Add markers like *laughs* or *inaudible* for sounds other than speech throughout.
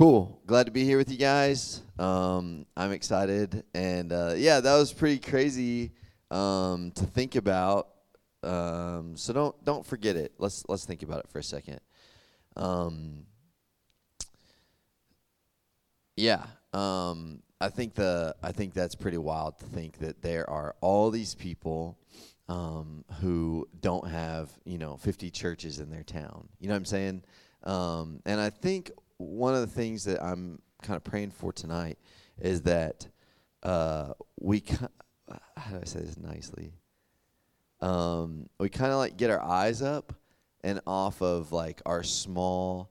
Cool. Glad to be here with you guys. Um, I'm excited, and uh, yeah, that was pretty crazy um, to think about. Um, so don't don't forget it. Let's let's think about it for a second. Um, yeah, um, I think the I think that's pretty wild to think that there are all these people um, who don't have you know 50 churches in their town. You know what I'm saying? Um, and I think one of the things that I'm kind of praying for tonight is that uh, we how do I say this nicely? Um, we kind of like get our eyes up and off of like our small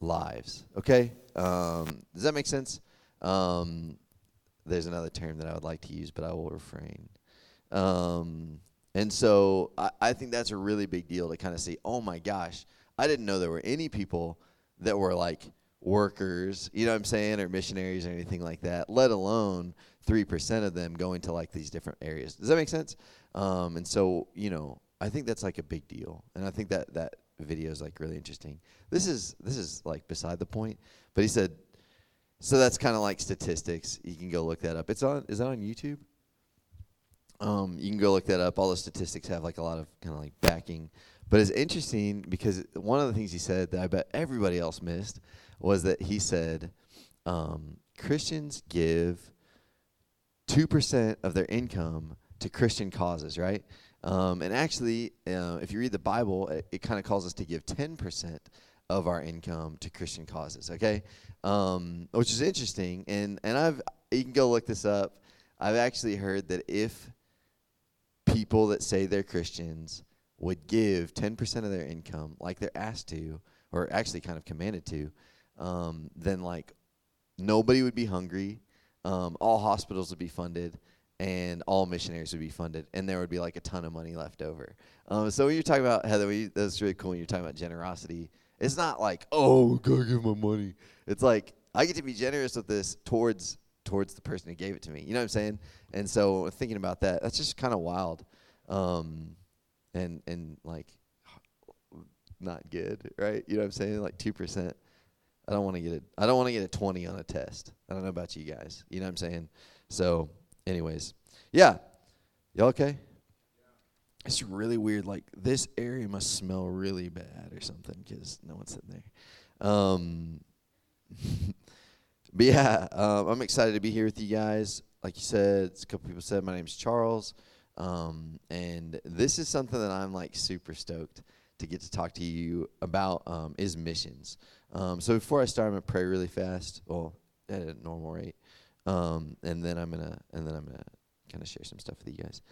lives. Okay, um, does that make sense? Um, there's another term that I would like to use, but I will refrain. Um, and so I, I think that's a really big deal to kind of see. Oh my gosh, I didn't know there were any people that were like workers, you know what I'm saying, or missionaries or anything like that, let alone 3% of them going to like these different areas. Does that make sense? Um, and so, you know, I think that's like a big deal. And I think that that video is like really interesting. This is this is like beside the point, but he said so that's kind of like statistics. You can go look that up. It's on is that on YouTube? Um, you can go look that up. All the statistics have like a lot of kind of like backing. But it's interesting because one of the things he said that I bet everybody else missed was that he said um, Christians give 2% of their income to Christian causes, right? Um, and actually, uh, if you read the Bible, it, it kind of calls us to give 10% of our income to Christian causes, okay? Um, which is interesting. And, and I've, you can go look this up. I've actually heard that if people that say they're Christians would give 10% of their income, like they're asked to, or actually kind of commanded to, um, then like nobody would be hungry, um, all hospitals would be funded, and all missionaries would be funded, and there would be like a ton of money left over. Um, so when you're talking about Heather, we, that's really cool. When you're talking about generosity, it's not like oh, go give my money. It's like I get to be generous with this towards towards the person who gave it to me. You know what I'm saying? And so thinking about that, that's just kind of wild, um, and and like not good, right? You know what I'm saying? Like two percent. I don't want to get it. I don't want to get a twenty on a test. I don't know about you guys. You know what I'm saying? So, anyways, yeah, y'all okay? It's really weird. Like this area must smell really bad or something because no one's sitting there. Um, *laughs* but yeah, um, I'm excited to be here with you guys. Like you said, a couple people said my name's Charles, um, and this is something that I'm like super stoked to get to talk to you about um, is missions. Um, so before I start, I'm gonna pray really fast, well at a normal rate, um, and then I'm gonna and then I'm gonna kind of share some stuff with you guys.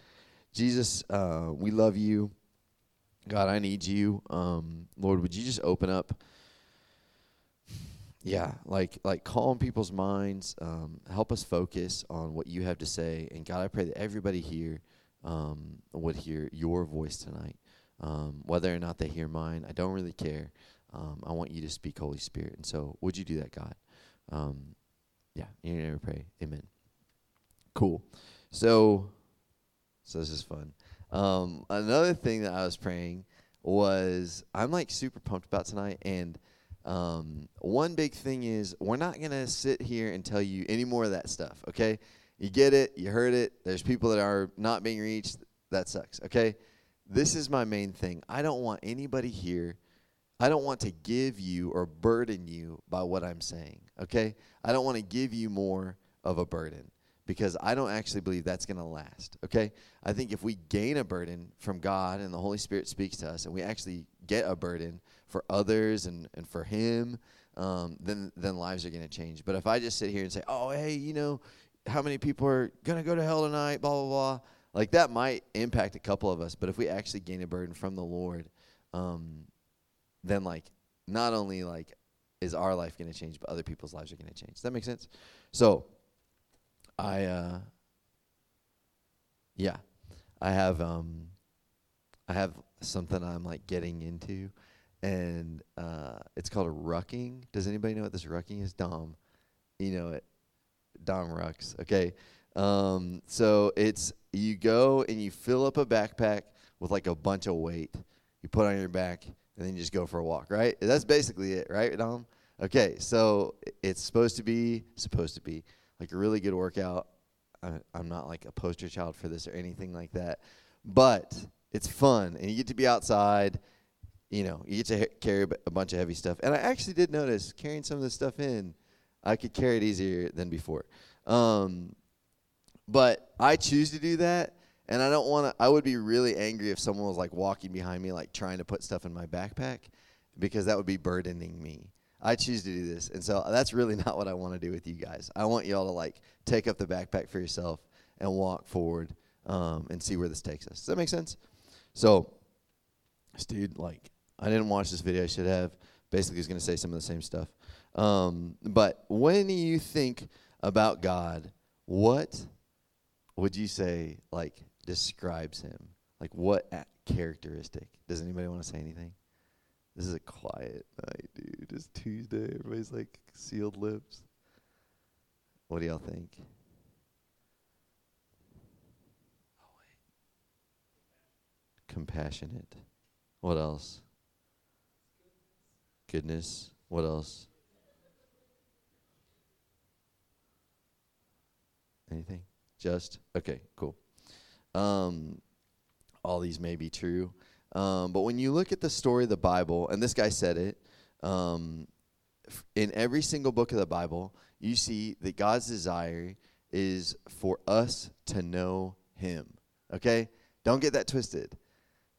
Jesus, uh, we love you. God, I need you. Um, Lord, would you just open up? Yeah, like like calm people's minds, um, help us focus on what you have to say, and God, I pray that everybody here um, would hear your voice tonight. Um, whether or not they hear mine, I don't really care. Um, I want you to speak, Holy Spirit, and so would you do that, God? Um, yeah, in your name pray, Amen. Cool. So, so this is fun. Um, another thing that I was praying was I'm like super pumped about tonight, and um, one big thing is we're not gonna sit here and tell you any more of that stuff. Okay, you get it, you heard it. There's people that are not being reached. That sucks. Okay, this is my main thing. I don't want anybody here. I don't want to give you or burden you by what I'm saying. Okay, I don't want to give you more of a burden because I don't actually believe that's going to last. Okay? I think if we gain a burden from God and the Holy Spirit speaks to us and we actually get a burden for others and, and for Him, um, then, then lives are going to change. But if I just sit here and say, oh, hey, you know, how many people are going to go to hell tonight, blah, blah, blah, like that might impact a couple of us. But if we actually gain a burden from the Lord, um, then like not only like is our life going to change, but other people's lives are going to change. Does that make sense? So, I uh yeah. I have um I have something I'm like getting into and uh it's called a rucking. Does anybody know what this rucking is? Dom. You know it. Dom rucks. Okay. Um so it's you go and you fill up a backpack with like a bunch of weight. You put on your back and then you just go for a walk, right? That's basically it, right, Dom? Okay, so it's supposed to be supposed to be like a really good workout. I, I'm not like a poster child for this or anything like that, but it's fun and you get to be outside. You know, you get to carry a bunch of heavy stuff. And I actually did notice carrying some of this stuff in, I could carry it easier than before. Um, but I choose to do that, and I don't want to. I would be really angry if someone was like walking behind me, like trying to put stuff in my backpack, because that would be burdening me. I choose to do this, and so that's really *laughs* not what I want to do with you guys. I want y'all to like take up the backpack for yourself and walk forward um, and see where this takes us. Does that make sense? So, this dude, like, I didn't watch this video. I should have. Basically, he's going to say some of the same stuff. Um, but when you think about God, what would you say like describes him? Like what characteristic? Does anybody want to say anything? This is a quiet night, dude. It's Tuesday. Everybody's like sealed lips. What do y'all think? Compassionate. What else? Goodness. What else? Anything? Just okay, cool. Um, all these may be true, um, but when you look at the story of the Bible, and this guy said it, um, in every single book of the Bible, you see that God's desire is for us to know Him. Okay, don't get that twisted.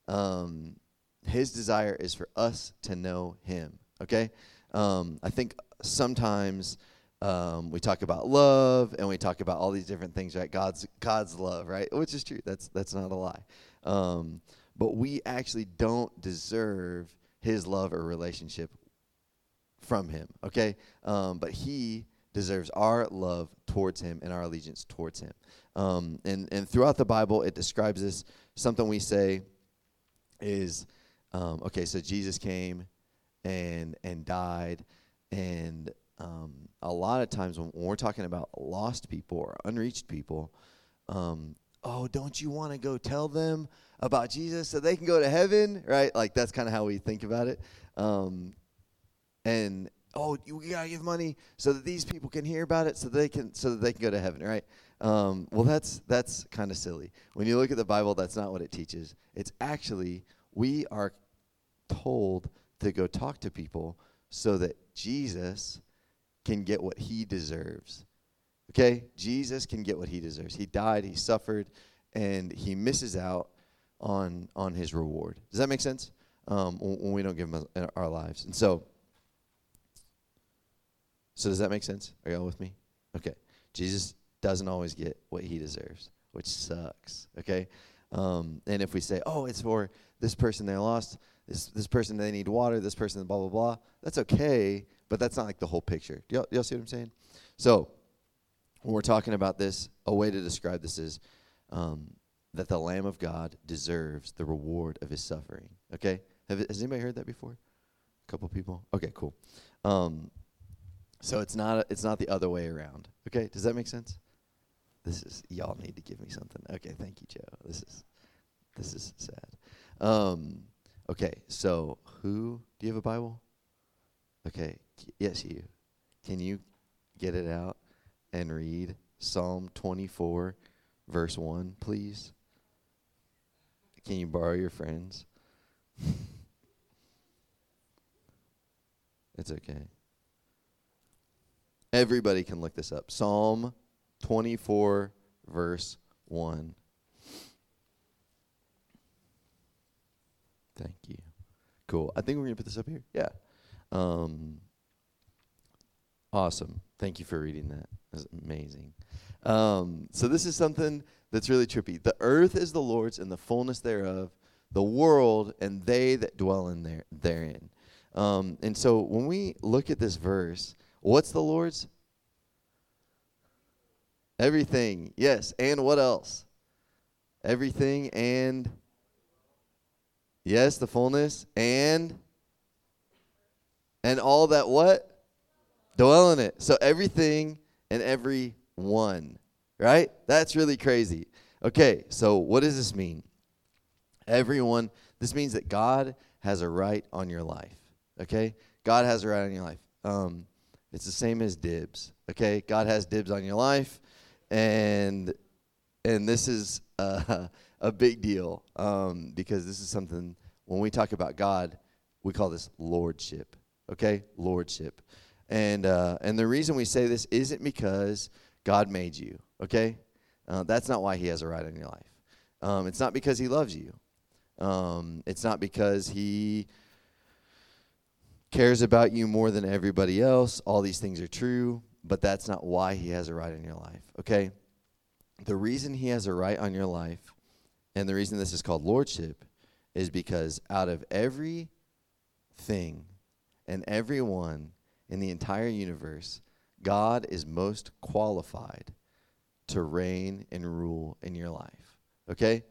Um, his desire is for us to know Him. Okay, um, I think sometimes um, we talk about love and we talk about all these different things, right? God's God's love, right? Which is true. That's that's not a lie. Um, but we actually don't deserve His love or relationship from Him. Okay, um, but He deserves our love towards Him and our allegiance towards Him. Um, and and throughout the Bible, it describes this. Something we say is, um, okay, so Jesus came and and died and um, a lot of times when, we're talking about lost people or unreached people, um, oh, don't you want to go tell them about Jesus so they can go to heaven, right? Like that's kind of how we think about it. Um, and oh, you gotta give money so that these people can hear about it, so they can so that they can go to heaven, right? Um, well, that's that's kind of silly. When you look at the Bible, that's not what it teaches. It's actually we are told to go talk to people so that Jesus can get what he deserves. Okay? Jesus can get what he deserves. He died, he suffered, and he misses out on on his reward. Does that make sense? Um, when, we don't give him our lives. And so so does that make sense? Are y'all with me? Okay. Jesus doesn't always get what he deserves, which sucks. Okay? Um, and if we say, "Oh, it's for this person they lost, this this person they need water, this person blah blah blah," that's okay, but that's not like the whole picture. Do y'all, y'all see what I'm saying? So when we're talking about this, a way to describe this is um, that the Lamb of God deserves the reward of His suffering. Okay, Have, has anybody heard that before? A couple people. Okay, cool. Um, so it's not a, it's not the other way around. Okay, does that make sense? This is y'all need to give me something. Okay, thank you, Joe. This is this is sad. Um, okay, so who do you have a Bible? Okay, yes, you. Can you get it out and read Psalm 24, verse 1, please? Can you borrow your friends? *laughs* it's okay. Everybody can look this up. Psalm 24, verse 1. Thank you. Cool. I think we're going to put this up here. Yeah. Um, awesome. Thank you for reading that. That's amazing. Um, so, this is something that's really trippy. The earth is the Lord's and the fullness thereof, the world and they that dwell in there therein. Um, and so, when we look at this verse, what's the Lord's? Everything. Yes. And what else? Everything and yes, the fullness and and all that what? Dwell in it. So everything and every one. Right? That's really crazy. Okay, so what does this mean? Everyone, this means that God has a right on your life. Okay? God has a right on your life. um, it's the same as dibs. Okay, God has dibs on your life, and and this is *laughs* a, a big deal um, because this is something when we talk about God, we call this lordship. Okay, lordship, and uh, and the reason we say this isn't because God made you. Okay, uh, that's not why He has a right on your life. Um, it's not because He loves you. Um, it's not because He cares about you more than everybody else. All these things are true, but that's not why he has a right in your life, okay? The reason he has a right on your life, and the reason this is called lordship, is because out of every thing and everyone in the entire universe, God is most qualified to reign and rule in your life, okay?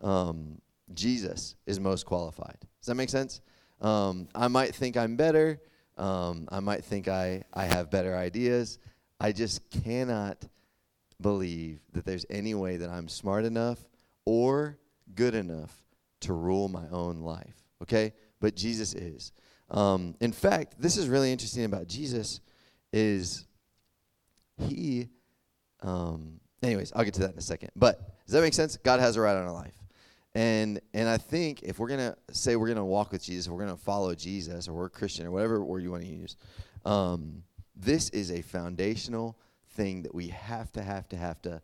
Um, Jesus is most qualified. Does that make sense? Um, I might think I'm better. Um, I might think I, I have better ideas. I just cannot believe that there's any way that I'm smart enough or good enough to rule my own life. Okay? But Jesus is. Um, in fact, this is really interesting about Jesus is he um, anyways, I'll get to that in a second. But does that make sense? God has a right on our life. And and I think if we're gonna say we're gonna walk with Jesus, we're gonna follow Jesus, or we're Christian, or whatever word you want to use, um, this is a foundational thing that we have to have to have to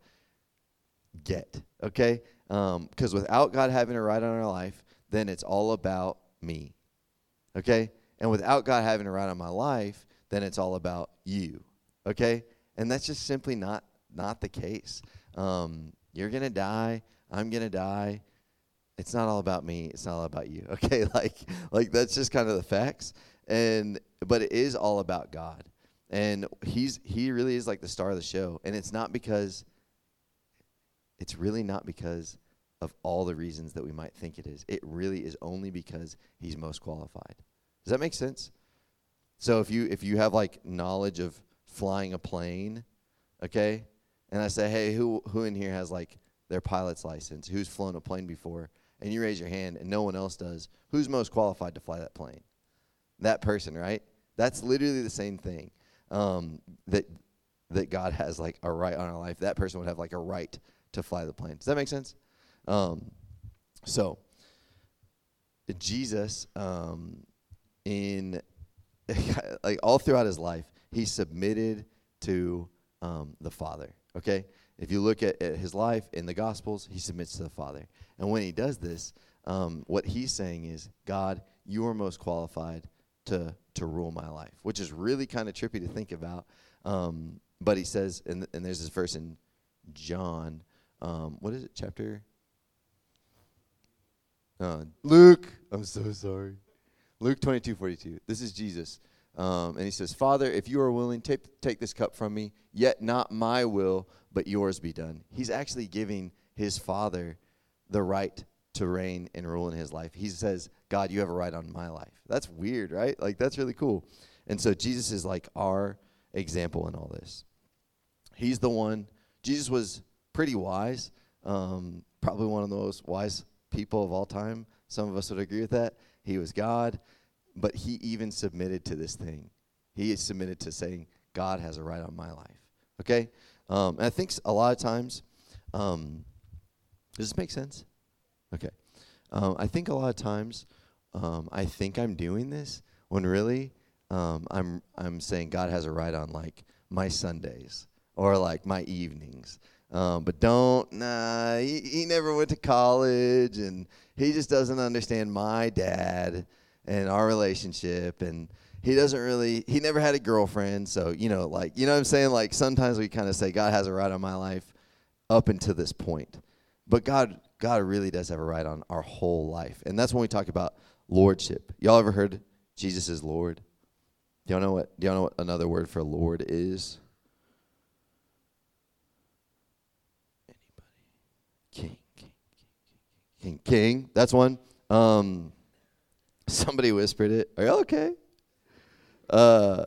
get. Okay, because um, without God having a right on our life, then it's all about me. Okay, and without God having a right on my life, then it's all about you. Okay, and that's just simply not not the case. Um, you're gonna die. I'm gonna die it's not all about me it's not all about you *laughs* okay like like that's just kind of the facts and but it is all about god and he's he really is like the star of the show and it's not because it's really not because of all the reasons that we might think it is it really is only because he's most qualified does that make sense so if you if you have like knowledge of flying a plane okay and i say hey who who in here has like their pilot's license who's flown a plane before and you raise your hand and no one else does, who's most qualified to fly that plane? That person, right? That's literally the same thing. Um, that that God has like a right on our life. That person would have like a right to fly the plane. Does that make sense? Um, so Jesus, um, in *laughs* like all throughout his life, he submitted to um, the Father. Okay, if you look at, at, his life in the Gospels, he submits to the Father. And when he does this, um, what he's saying is, God, you are most qualified to, to rule my life, which is really kind of trippy to think about. Um, but he says, and, and there's this verse in John, um, what is it, chapter? Uh, Luke, I'm so sorry. Luke 22, 42. This is Jesus. Um, and he says, Father, if you are willing, take, take this cup from me, yet not my will, but yours be done. He's actually giving his father the right to reign and rule in his life. He says, God, you have a right on my life. That's weird, right? Like, that's really cool. And so Jesus is like our example in all this. He's the one, Jesus was pretty wise, um, probably one of the most wise people of all time. Some of us would agree with that. He was God but he even submitted to this thing. He is submitted to saying, God has a right on my life. Okay? Um, and I think a lot of times, um, does this make sense? Okay. Um, I think a lot of times, um, I think I'm doing this when really um, I'm I'm saying God has a right on like my Sundays or like my evenings. Um, but don't nah. He, he never went to college, and he just doesn't understand my dad and our relationship and he doesn't really he never had a girlfriend so you know like you know what i'm saying? Like sometimes we kind of say god has a right on my life up until this point. But god god really does have a right on our whole life and that's when we talk about lordship. Y'all ever heard jesus is lord? Do y'all know what do y'all know what another word for lord is anybody king king king king, king. that's one um Somebody whispered it. Are you okay? Uh,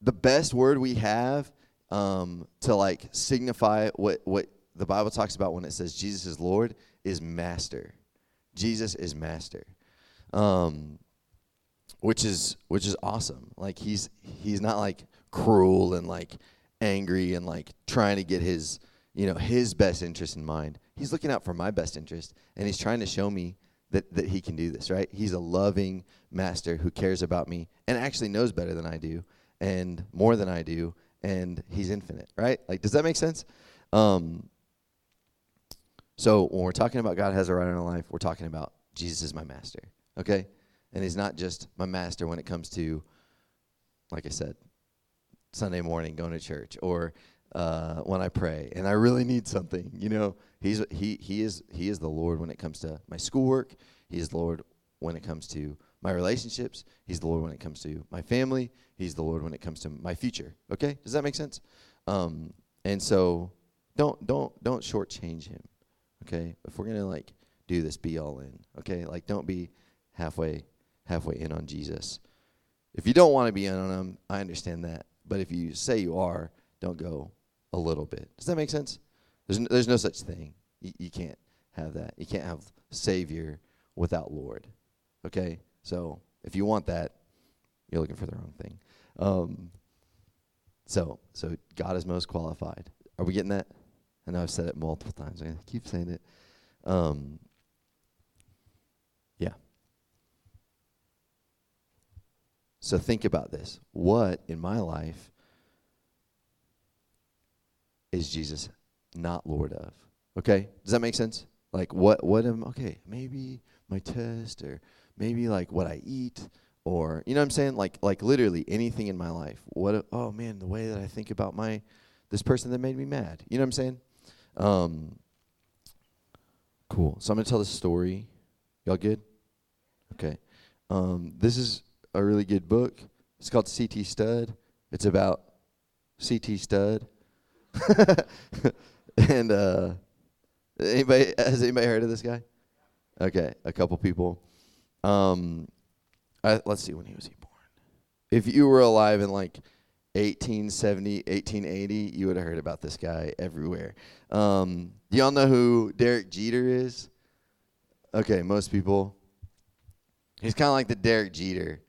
the best word we have um, to like signify what what the Bible talks about when it says Jesus is Lord is master. Jesus is master. Um, which is which is awesome. Like he's he's not like cruel and like angry and like trying to get his you know his best interest in mind. He's looking out for my best interest, and he's trying to show me that that he can do this. Right? He's a loving master who cares about me and actually knows better than I do and more than I do, and he's infinite. Right? Like, does that make sense? Um, so when we're talking about God has a right in our life, we're talking about Jesus is my master. Okay? And he's not just my master when it comes to, like I said, Sunday morning going to church or uh, when I pray and I really need something. You know, he's he he is he is the Lord when it comes to my schoolwork. He is the Lord when it comes to my relationships. He's the Lord when it comes to my family. He's the Lord when it comes to my future. Okay, does that make sense? Um, and so don't don't don't shortchange him. Okay, if we're gonna like do this, be all in. Okay, like don't be halfway halfway in on Jesus. If you don't want to be in on him, I understand that. But if you say you are, don't go a little bit. Does that make sense? There's no, there's no such thing. You, you can't have that. You can't have Savior without Lord. Okay? So if you want that, you're looking for the wrong thing. Um, so so God is most qualified. Are we getting that? I know I've said it multiple times. I keep saying it. Um, yeah. So think about this. What in my life is Jesus not Lord of? Okay? Does that make sense? Like what what am okay, maybe my test or maybe like what I eat or you know what I'm saying? Like like literally anything in my life. What oh man, the way that I think about my this person that made me mad. You know what I'm saying? Um cool. So I'm to tell the story. Y'all good? Okay. Um this is a really good book. It's called CT Studd. It's about CT Studd. *laughs* *laughs* and uh, anybody *laughs* has anybody heard of this guy? Okay, a couple people. Um, I, let's see when he was he born. If you were alive in like 1870, 1880, you would have heard about this guy everywhere. Um, y'all know who Derek Jeter is? Okay, most people. He's kind of like the Derek Jeter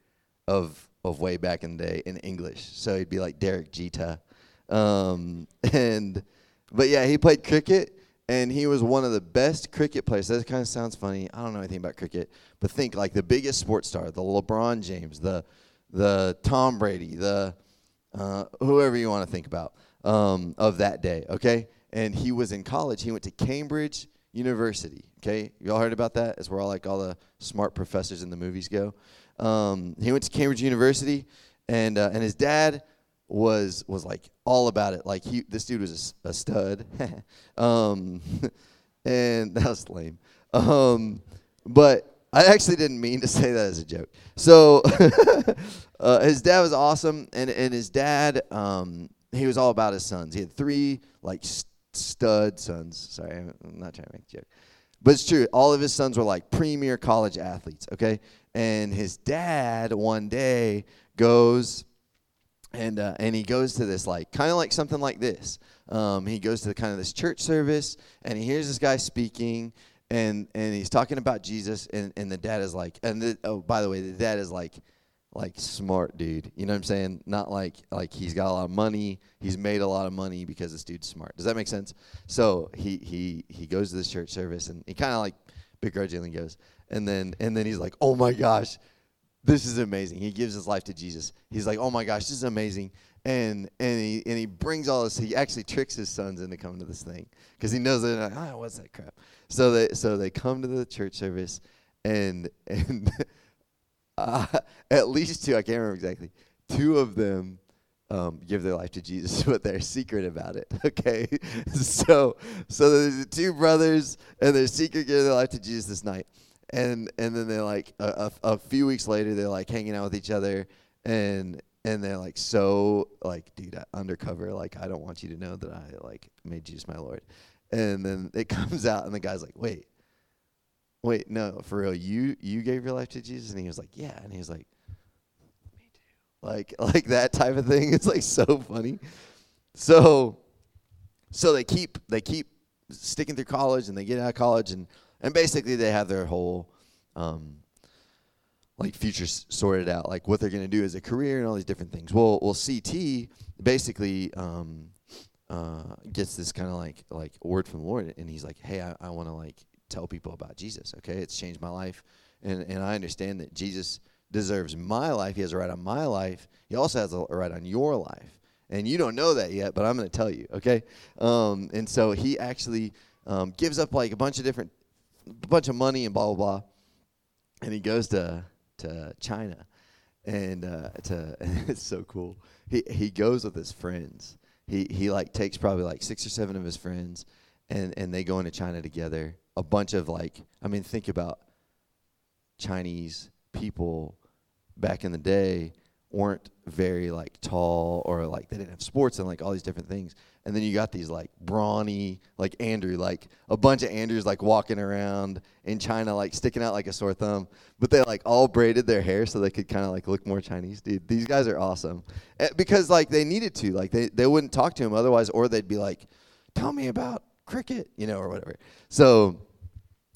of of way back in the day in English. So he'd be like Derek Jeter. Um, *laughs* and but yeah, he played cricket and he was one of the best cricket players. That kind of sounds funny. I don't know anything about cricket, but think like the biggest sports star, the LeBron James, the the Tom Brady, the uh, whoever you want to think about um, of that day. Okay, and he was in college. He went to Cambridge University. Okay, y'all heard about that? It's where all like all the smart professors in the movies go. Um, he went to Cambridge University, and uh, and his dad was was like all about it. Like he, this dude was a, a stud, *laughs* um, *laughs* and that was lame. Um, but I actually didn't mean to *laughs* say that as a joke. So uh, his dad was awesome, and and his dad, um, he was all about his sons. He had three like st- stud sons. Sorry, I'm not trying to make a joke, but it's true. All of his sons were like premier college athletes. Okay, and his dad one day goes and uh, and he goes to this like kind of like something like this. Um, he goes to the, kind of this church service, and he hears this guy speaking, and and he's talking about Jesus, and, and the dad is like, and the, oh by the way, the dad is like, like smart dude. You know what I'm saying? Not like like he's got a lot of money. He's made a lot of money because this dude's smart. Does that make sense? So he he he goes to this church service, and he kind of like begrudgingly goes, and then and then he's like, oh my gosh this is amazing. He gives his life to Jesus. He's like, oh my gosh, this is amazing. And and he and he brings all this. He actually tricks his sons into coming to this thing because he knows they're like, ah, what's that crap? So they so they come to the church service, and and *laughs* uh, at least two, I can't remember exactly, two of them um, give their life to Jesus, *laughs* but they're secret about it. *laughs* Okay, so so there's two brothers, and they're secret giving their life to Jesus this night and and then they're like a, a, a, few weeks later they're like hanging out with each other and and they're like so like dude undercover like i don't want you to know that i like made jesus my lord. And then it *laughs* comes out and the guy's like wait wait no for real you you gave your life to jesus? And he was like yeah. And he was like me too. Like *laughs* like that type of thing it's like so funny. So so they keep they keep sticking through college and they get out of college and and basically they have their whole um, like future sorted out, like what they're going to do as a career and all these different things. Well, well, CT basically um, uh, gets this kind of like like word from the Lord, and he's like, "Hey, I, I want to like tell people about Jesus. Okay, it's changed my life, and and I understand that Jesus deserves my life. He has a right on my life. He also has a right on your life, and you don't know that yet, but I'm going to tell you. Okay, um, and so he actually um, gives up like a bunch of different, a bunch of money and blah blah blah, and he goes to to China, and uh, to *laughs* it's so cool. He he goes with his friends. He he like takes probably like six or seven of his friends, and and they go into China together. A bunch of like, I mean, think about Chinese people back in the day weren't very like tall or like they didn't have sports and like all these different things. And then you got these like brawny, like Andrew, like a bunch of Andrews like walking around in China, like sticking out like a sore thumb. But they like all braided their hair so they could kind of like look more Chinese. Dude, these guys are awesome eh, because like they needed to, like they they wouldn't talk to him otherwise, or they'd be like, "Tell me about cricket," you know, or whatever. So,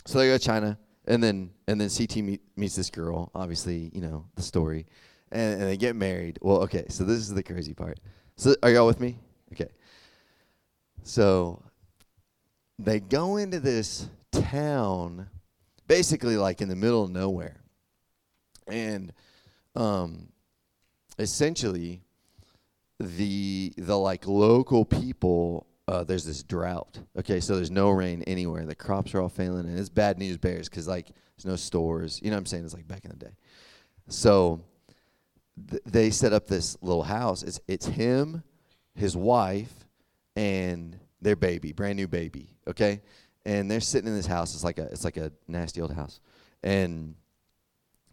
so they go to China, and then and then CT meet, meets this girl. Obviously, you know the story and, and they get married. Well, okay, so this is the crazy part. So are y'all with me? Okay. So they go into this town, basically like in the middle of nowhere, and um, essentially the the like local people. Uh, there's this drought. Okay, so there's no rain anywhere. The crops are all failing, and it's bad news bears because like there's no stores. You know what I'm saying? It's like back in the day. So th- they set up this little house. It's it's him, his wife, and their baby, brand new baby. Okay, and they're sitting in this house. It's like a it's like a nasty old house, and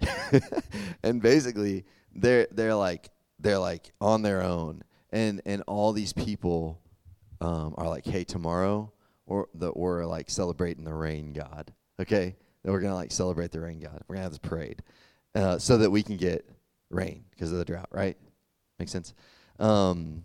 *laughs* and basically they're they're like they're like on their own, and and all these people um, are like, hey, tomorrow or the we're like celebrating the rain god. Okay, that we're gonna like celebrate the rain god. We're gonna have this parade, uh, so that we can get rain because of the drought, right? Makes sense. Um,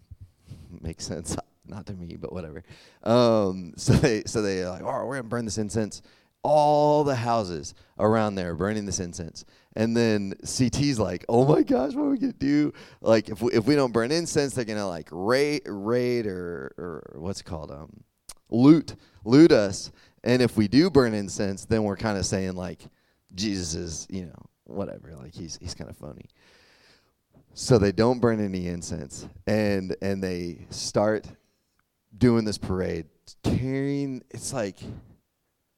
makes sense. *laughs* Not to me, but whatever. Um, so they so they like, oh, we're gonna burn this incense. All the houses around there burning this incense, and then CT's like, "Oh my gosh, what are we gonna do? Like, if we, if we don't burn incense, they're gonna like raid, raid or or what's it called, um, loot, loot us. And if we do burn incense, then we're kind of saying like, Jesus is, you know, whatever. Like he's he's kind of phony. So they don't burn any incense, and and they start doing this parade, carrying. It's like,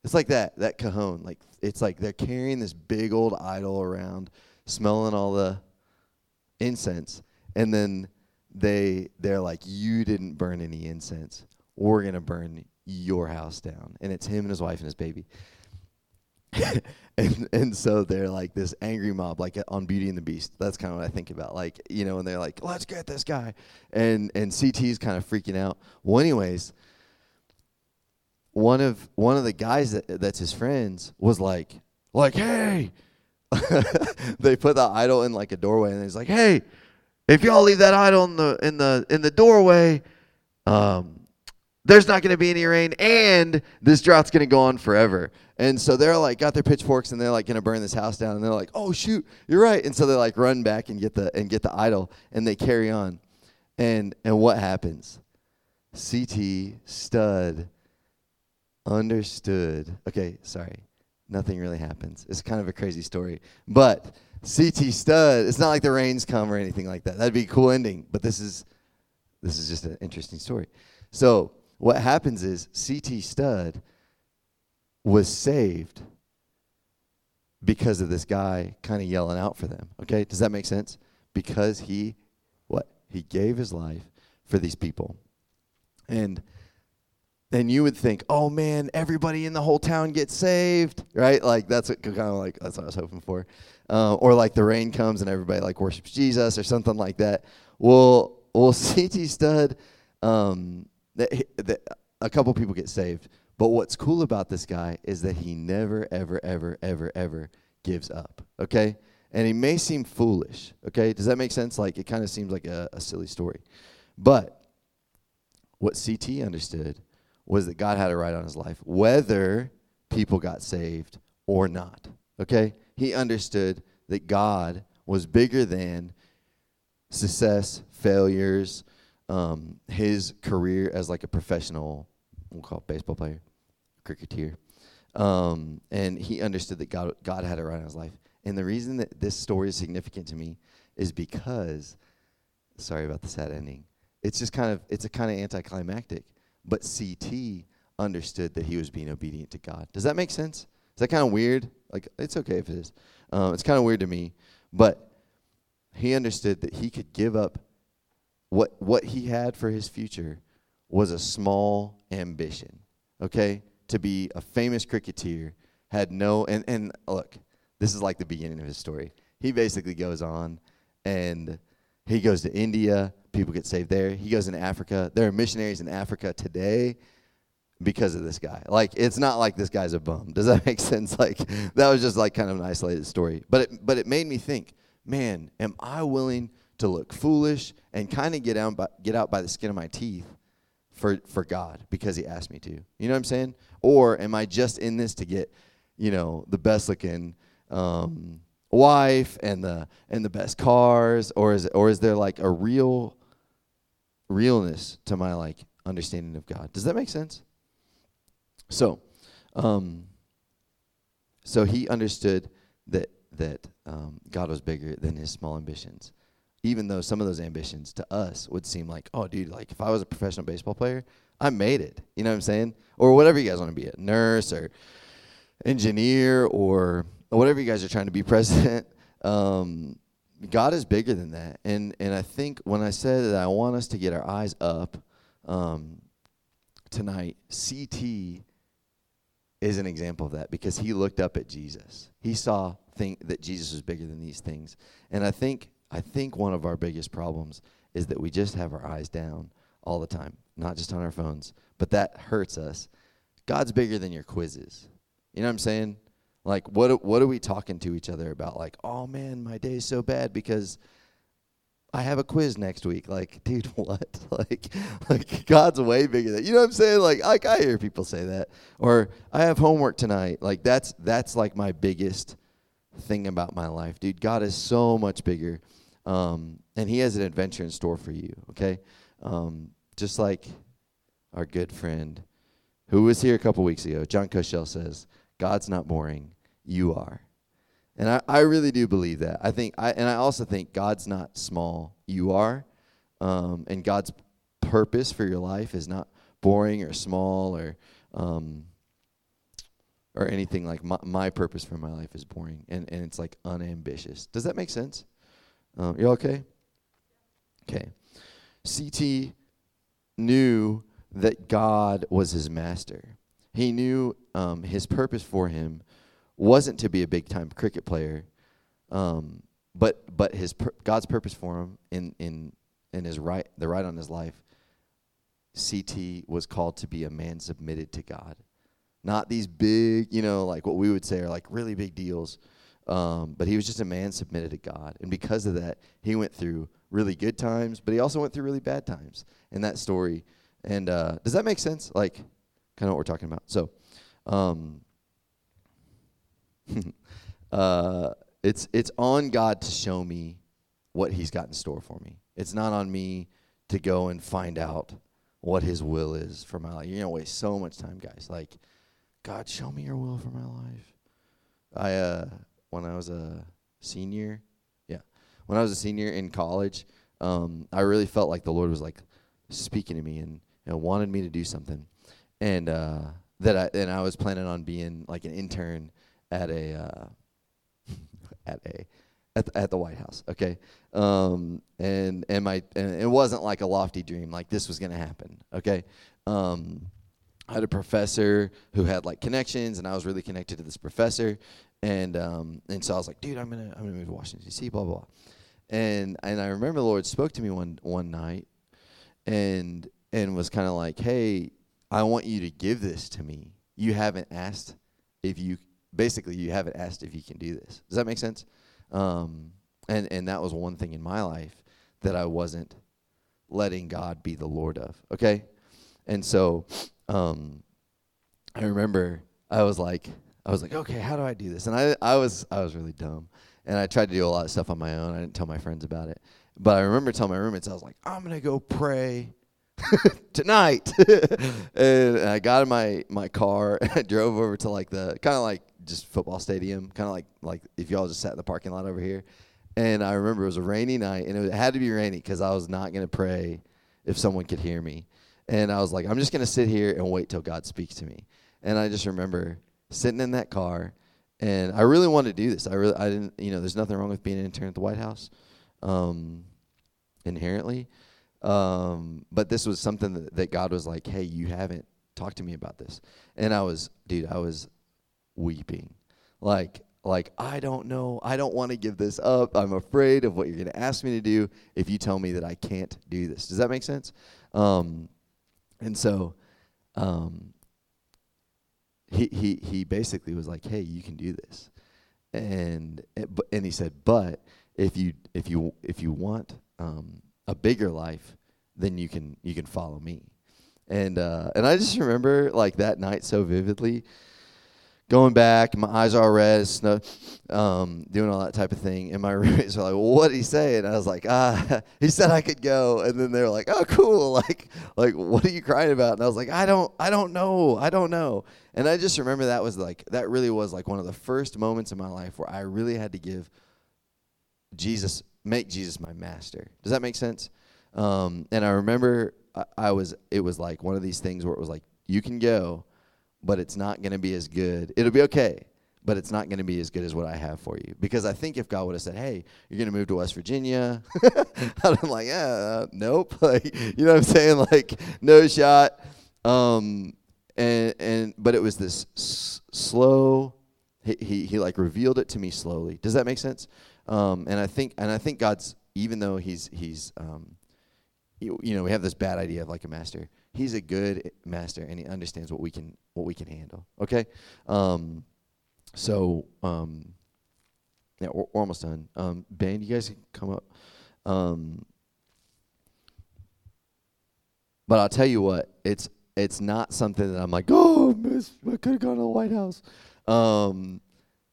it's like that that cajon. Like it's like they're carrying this big old idol around, smelling all the incense, and then they they're like, you didn't burn any incense. We're gonna burn your house down, and it's him and his wife and his baby. *laughs* and and so they're like this angry mob, like on Beauty and the Beast. That's kind of what I think about, like you know, and they're like, "Let's get this guy," and and CT's kind of freaking out. Well, anyways, one of one of the guys that that's his friends was like, like, "Hey," *laughs* they put the idol in like a doorway, and he's like, "Hey, if y'all leave that idol in the in the in the doorway, um." There's not going to be any rain, and this drought's going to go on forever. And so they're like got their pitchforks and they're like gonna burn this house down and they're like, oh shoot, you're right. And so they like run back and get the and get the idol and they carry on. And and what happens? CT studd understood. Okay, sorry. Nothing really happens. It's kind of a crazy story. But CT studd, it's not like the rains come or anything like that. That'd be a cool ending. But this is this is just an interesting story. So what happens is CT studd was saved because of this guy kind of yelling out for them. Okay? Does that make sense? Because he what? He gave his life for these people. And then you would think, "Oh man, everybody in the whole town gets saved." Right? Like that's what kind of like that's what I was hoping for. Uh, or like the rain comes and everybody like worships Jesus or something like that. Well, well, *laughs* CT Studd, um, a couple people get saved, but what's cool about this guy is that he never, ever, ever, ever, ever gives up. Okay? And he may seem foolish. Okay? Does that make sense? Like, it kind of seems like a, a silly story. But what CT understood was that God had a right on his life, whether people got saved or not. Okay? He understood that God was bigger than success, failures, um, his career as like a professional, we'll call it baseball player, cricketer. Um, and he understood that God, God had it right in his life. And the reason that this story is significant to me is because, sorry about the sad ending, it's just kind of, it's a kind of anticlimactic. But CT understood that he was being obedient to God. Does that make sense? Is that kind of weird? Like, it's okay if it is. Um, it's kind of weird to me. But he understood that he could give up what what he had for his future was a small ambition. Okay? To be a famous cricketer had no and, and look, this is like the beginning of his story. He basically goes on and he goes to India, people get saved there. He goes into Africa. There are missionaries in Africa today because of this guy. Like it's not like this guy's a bum. Does that *laughs* make sense? Like that was just like kind of an isolated story. But it but it made me think, man, am I willing to look foolish and kind of get out by, get out by the skin of my teeth for for God because he asked me to. You know what I'm saying? Or am I just in this to get, you know, the best looking um, wife and the and the best cars or is or is there like a real realness to my like understanding of God? Does that make sense? So, um, so he understood that that um, God was bigger than his small ambitions, even though some of those ambitions to us would seem like, oh, dude, like if I was a professional baseball player, I made it. You know what I'm saying? Or whatever you guys want to be, a nurse or engineer or whatever you guys are trying to be *laughs* president. Um, God is bigger than that, and and I think when I said that I want us to get our eyes up um, tonight, CT is an example of that because he looked up at Jesus. He saw think that Jesus was bigger than these things. And I think I think one of our biggest problems is that we just have our eyes down all the time, not just on our phones, but that hurts us. God's bigger than your quizzes. You know what I'm saying? Like what what are we talking to each other about like, "Oh man, my day's so bad because I have a quiz next week. Like, *laughs* dude, what? *laughs* like, like God's way bigger than you know what I'm saying? Like, like I hear people say that. Or I have homework tonight. Like that's that's like my biggest thing about my life, dude. God is so much bigger, um, and He has an adventure in store for you. Okay, um, just like our good friend who was here a couple weeks ago, John Koshel says, "God's not boring. You are." And I, I really do believe that. I think, I, and I also think God's not small. You are. Um, and God's purpose for your life is not boring or small or um, or anything like my, my purpose for my life is boring and, and it's like unambitious. Does that make sense? Um, you okay? Okay. CT knew that God was his master. He knew um, his purpose for him wasn't to be a big time cricket player, um, but but his pur- God's purpose for him in in in his right the right on his life. CT was called to be a man submitted to God, not these big, you know, like what we would say are like really big deals. Um, but he was just a man submitted to God, and because of that, he went through really good times, but he also went through really bad times in that story. And uh, does that make sense? Like, kind of what we're talking about. So, um, *laughs* uh, it's it's on God to show me what He's got in store for me. It's not on me to go and find out what His will is for my life. You're gonna waste so much time, guys. Like, God, show me Your will for my life. I uh, when I was a senior, yeah, when I was a senior in college, um, I really felt like the Lord was like speaking to me and know, wanted me to do something, and uh, that I and I was planning on being like an intern at a uh, *laughs* at a at the, at the White House. Okay, um, and and my and it wasn't like a lofty dream. Like this was gonna happen. Okay. Um, I had a professor who had like connections, and I was really connected to this professor, and um, and so I was like, dude, I'm gonna I'm gonna move to Washington D.C. Blah blah blah, and and I remember the Lord spoke to me one one night, and and was kind of like, hey, I want you to give this to me. You haven't asked if you basically you haven't asked if you can do this. Does that make sense? Um, and and that was one thing in my life that I wasn't letting God be the Lord of. Okay, and so um, I remember I was like I was like okay how do I do this and I I was I was really dumb and I tried to do a lot of stuff on my own. I didn't tell my friends about it, but I remember telling my roommates I was like, I'm gonna go pray *laughs* tonight, *laughs* and I got in my my car *laughs* and I drove over to like the kind of like just football stadium, kind of like like if y'all just sat in the parking lot over here. And I remember it was a rainy night, and it had to be rainy because I was not gonna pray if someone could hear me. And I was like, I'm just gonna sit here and wait till God speaks to me. And I just remember sitting in that car, and I really wanted to do this. I really, I didn't, you know, there's nothing wrong with being an intern at the White House, um, inherently. Um, but this was something that, that God was like, hey, you haven't talked to me about this. And I was, dude, I was weeping. Like, like I don't know. I don't want to give this up. I'm afraid of what you're going to ask me to do if you tell me that I can't do this. Does that make sense? Um, and so, um, he he he basically was like, "Hey, you can do this," and and he said, "But if you if you if you want um, a bigger life, then you can you can follow me." And uh, and I just remember like that night so vividly going back, my eyes are red, snow, um, doing all that type of thing. And my *laughs* roommates were like, well, "What did he say?" And I was like, "Ah, *laughs* he said I could go." And then they were like, "Oh, cool! *laughs* Like, like, what are you crying about?" And I was like, "I don't, I don't know, I don't know." And I just remember that was like that really was like one of the first moments in my life where I really had to give Jesus, make Jesus my master. Does that make sense? Um, and I remember I, I was, it was like one of these things where it was like, "You can go." But it's not going to be as good. It'll be okay, but it's not going to be as good as what I have for you. Because I think if God would have said, "Hey, you're going to move to West Virginia," *laughs* be like, "Yeah, nope." *laughs* Like, you know what I'm saying? Like, no shot. Um, and and but it was this s- slow. He, he he like revealed it to me slowly. Does that make sense? Um, and I think and I think God's even though he's he's um, you, you know we have this bad idea of like a master he's a good master and he understands what we can what we can handle. Okay, um, so um, yeah, we're, we're, almost done. Um, ben, you guys can come up. Um, but I'll tell you what, it's it's not something that I'm like, oh, miss, I could have gone to the White House. Um,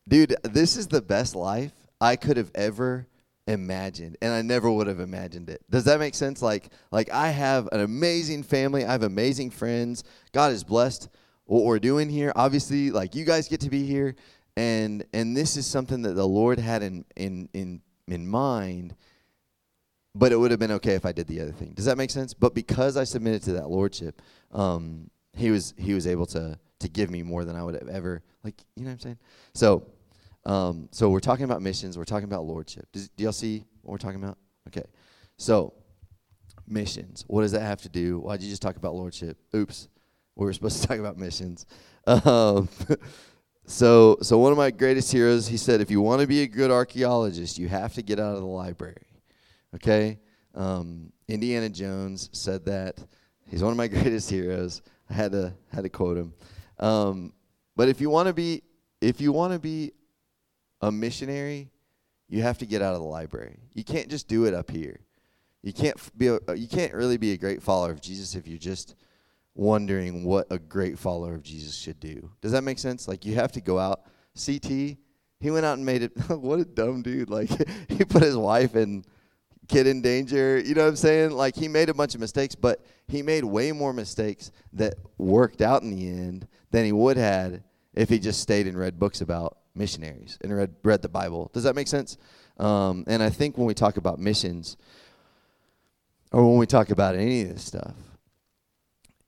dude, this is the best life I could have ever imagined and I never would have imagined it. Does that make sense? Like like I have an amazing family, I have amazing friends. God is blessed what we're doing here. Obviously, like you guys get to be here and and this is something that the Lord had in in in in mind. But it would have been okay if I did the other thing. Does that make sense? But because I submitted to that lordship, um, he was he was able to to give me more than I would have ever like. You know what I'm saying? So um, so we're talking about missions. We're talking about lordship. Does, do y'all see what we're talking about? Okay. So missions. What does that have to do? Why'd you just talk about lordship? Oops. We were supposed to *laughs* talk about missions. Um, *laughs* so so one of my greatest heroes, he said, if you want to be a good archaeologist, you have to get out of the library. Okay. Um, Indiana Jones said that. He's one of my *laughs* greatest heroes. I had to had to quote him. Um, but if you want to be if you want to be a missionary, you have to get out of the library. You can't just do it up here. You can't be a, uh, you can't really be a great follower of Jesus if you're just wondering what a great follower of Jesus should do. Does that make sense? Like you have to go out. CT, he went out and made it. *laughs* what a dumb dude! Like *laughs* he put his wife and kid in danger. You know what I'm saying? Like he made a bunch of mistakes, but he made way more mistakes that worked out in the end than he would had if he just stayed and read books about missionaries and read, read the Bible. Does that make sense? Um, and I think when we talk about missions, or when we talk about any of this stuff,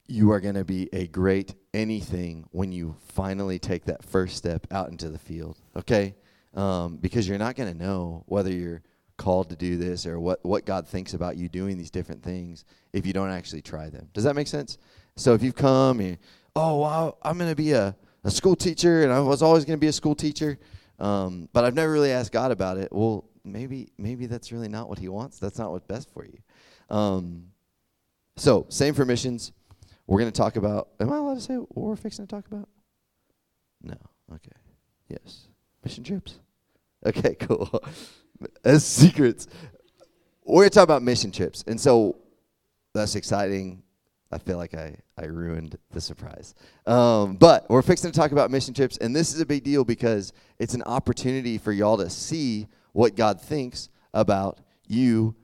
you are going to be a great anything when you finally take that first step out into the field, okay? Um, because you're not going to know whether you're called to do this or what, what God thinks about you doing these different things if you don't actually try them. Does that make sense? So if you've come and, oh, I'm going to be a, a school teacher, and I was always going to be a school teacher, um, but I've never really asked God about it. Well, maybe maybe that's really not what He wants. That's not what's best for you. Um, so, same for missions. We're going to talk about. Am I allowed to say what we're fixing to talk about? No. Okay. Yes. Mission trips. Okay. *laughs* Cool. As secrets, we're going to talk about mission trips, and so that's exciting. I feel like I, I ruined the surprise. Um, but we're fixing to talk about mission trips, and this is a big deal because it's an opportunity for y'all to see what God thinks about you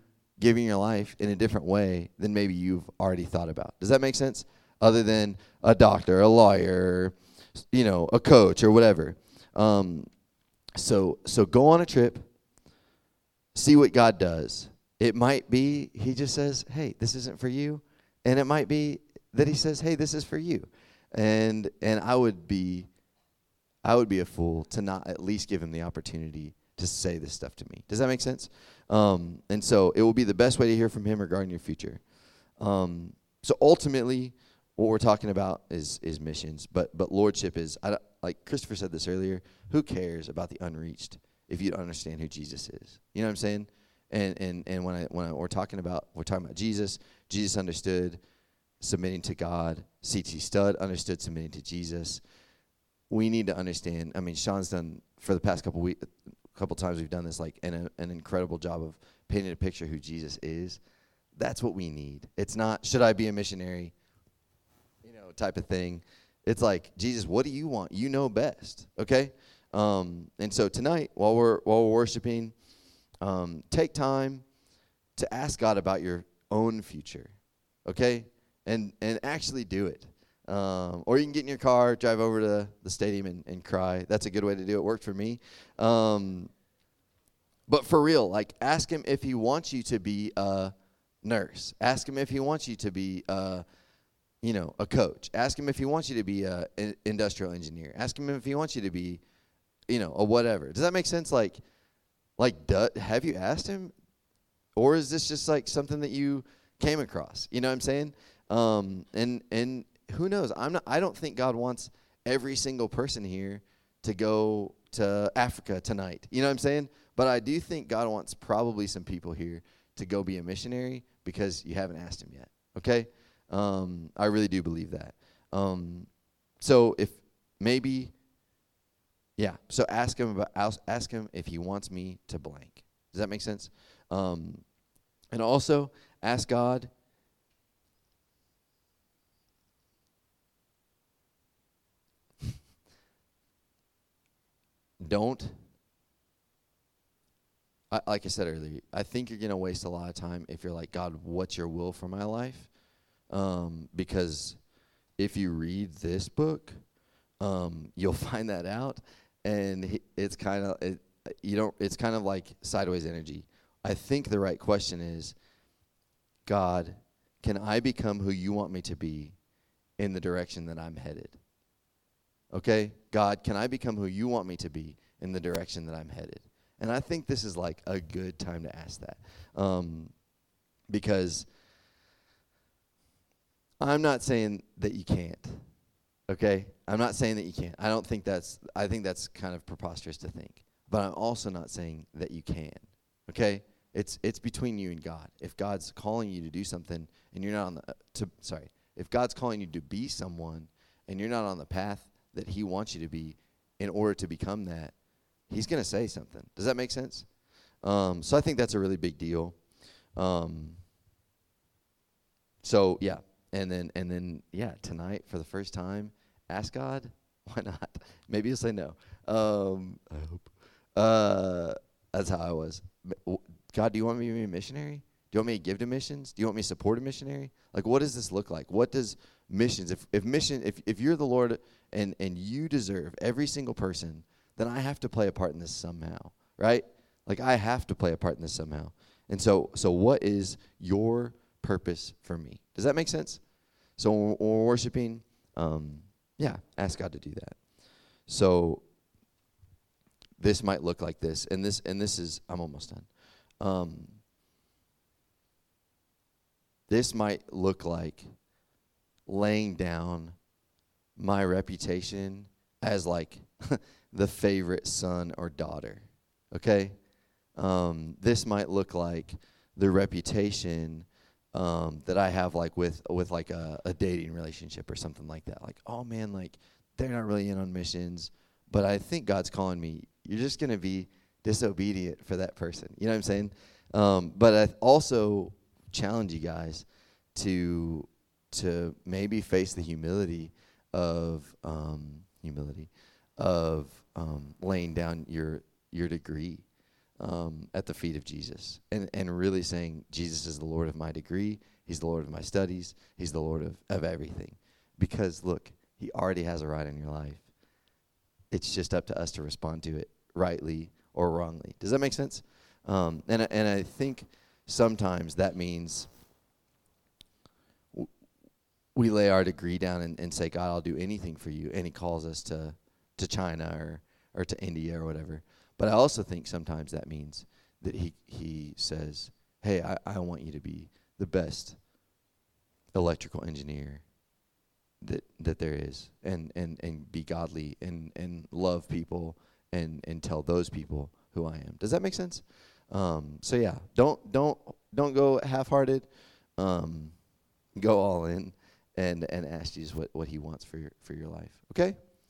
giving your life in a different way than maybe you've already thought about. Does that make sense? Other than a doctor, a lawyer, you know, a coach or whatever. Um, so so go on a trip, see what God does. It might be he just says, "Hey, this isn't for you," and it might be that he says, "Hey, this is for you." And and I would be I would be a fool to not at least give him the opportunity to say this stuff to me. Does that make sense? Um, and so it will be the best way to hear from him regarding your future. Um, so ultimately, what we're talking about is is missions, but but lordship is I, like Christopher said this earlier. Who cares about the unreached if you don't understand who Jesus is? You know what I'm saying? And and and when I when I, we're talking about we're talking about Jesus, Jesus understood submitting to God. CT Studd understood submitting to Jesus. We need to understand. I mean, Sean's done for the past couple weeks, couple times we've done this, like an an incredible job of painting a picture who Jesus is. That's what we need. It's not should I be a missionary, you know, type of thing. It's like Jesus, what do you want? You know best. Okay. Um, and so tonight, while we're while we're worshiping, um, take time to ask God about your own future, okay, and and actually do it. Um, or you can get in your car, drive over to the stadium, and, and cry. That's a good way to do it. Worked for me. Um, but for real, like ask him if he wants you to be a nurse. Ask him if he wants you to be a, you know, a coach. Ask him if he wants you to be a, industrial engineer. Ask him if he wants you to be, you know, a whatever. Does that make sense? Like, like, duh, have you asked him, or is this just like something that you came across? You know what I'm saying? Um, and and who knows? I'm not. I don't think God wants every single person here to go to Africa tonight. You know what I'm saying? But I do think God wants probably some people here to go be a missionary because you haven't asked Him yet. Okay? Um, I really do believe that. Um, so if maybe, yeah. So ask Him about. Ask Him if He wants me to blank. Does that make sense? Um, and also ask God *laughs* don't I, like I said earlier, I think you're gonna waste a lot of time if you're like, God, what's your will for my life? Um, because if you read this book, um, you'll *laughs* find that out, and it's kind of it, you don't. It's kind of like sideways energy. I think the right question is, God, can I become who you want me to be in the direction that I'm headed? Okay, God, can I become who you want me to be in the direction that I'm headed? And I think this is like a good time to ask that. Um, because I'm not saying that you can't. Okay? I'm not saying that you can't. I don't think that's I think that's kind of preposterous to think. But I'm also not saying that you can. Okay? It's it's between you and God. If God's calling you to do something and you're not on the uh, to sorry, if God's calling you to be someone and you're not on the path that he wants you to be in order to become that, he's going to say something. Does that make sense? Um, so I think that's a really big deal. Um, so yeah, and then and then yeah, tonight for the first time, ask God. *laughs* Why not? Maybe he'll say no. Um, I hope. Uh, that's how I was. God, do you want me to be a missionary? Do you want me to give to missions? Do you want me to support a missionary? Like, what does this look like? What does missions? If if mission, if if you're the Lord and and you deserve every single person then I have to play a part in this somehow, right? Like I have to play a part in this somehow. And so so what is your purpose for me? Does that make sense? So when we're worshiping, um, yeah, ask God to do that. So this might look like this, and this and this is I'm almost done. Um, this might look like laying down my reputation as like *laughs* the favorite son or daughter. Okay? Um, this might look like the reputation um, that I have like with with like a, a dating relationship or something like that. Like, oh man, like they're not really in on missions, but I think God's calling me. You're just gonna be disobedient for that person. You know what I'm saying? Um, but I also challenge you guys to to maybe face the humility of um, humility of um, laying down your your degree um, at the feet of Jesus and and really saying Jesus is the Lord of my degree. He's the Lord of my studies. He's the Lord of, of everything. Because look, He already has a right in your life. It's just up to us to respond to it rightly or wrongly. Does that make sense? Um, and and I think sometimes that means we lay our degree down and, and say, God, I'll do anything for you. And He calls us to to China or or to India or whatever. But I also think sometimes that means that He He says, Hey, I, I want you to be the best electrical engineer that that there is and and and be godly and and love people and and tell those people who I am. Does that make sense? Um, so yeah, don't don't don't go half-hearted. Um, go all in and and ask Jesus what what He wants for your for your life. Okay.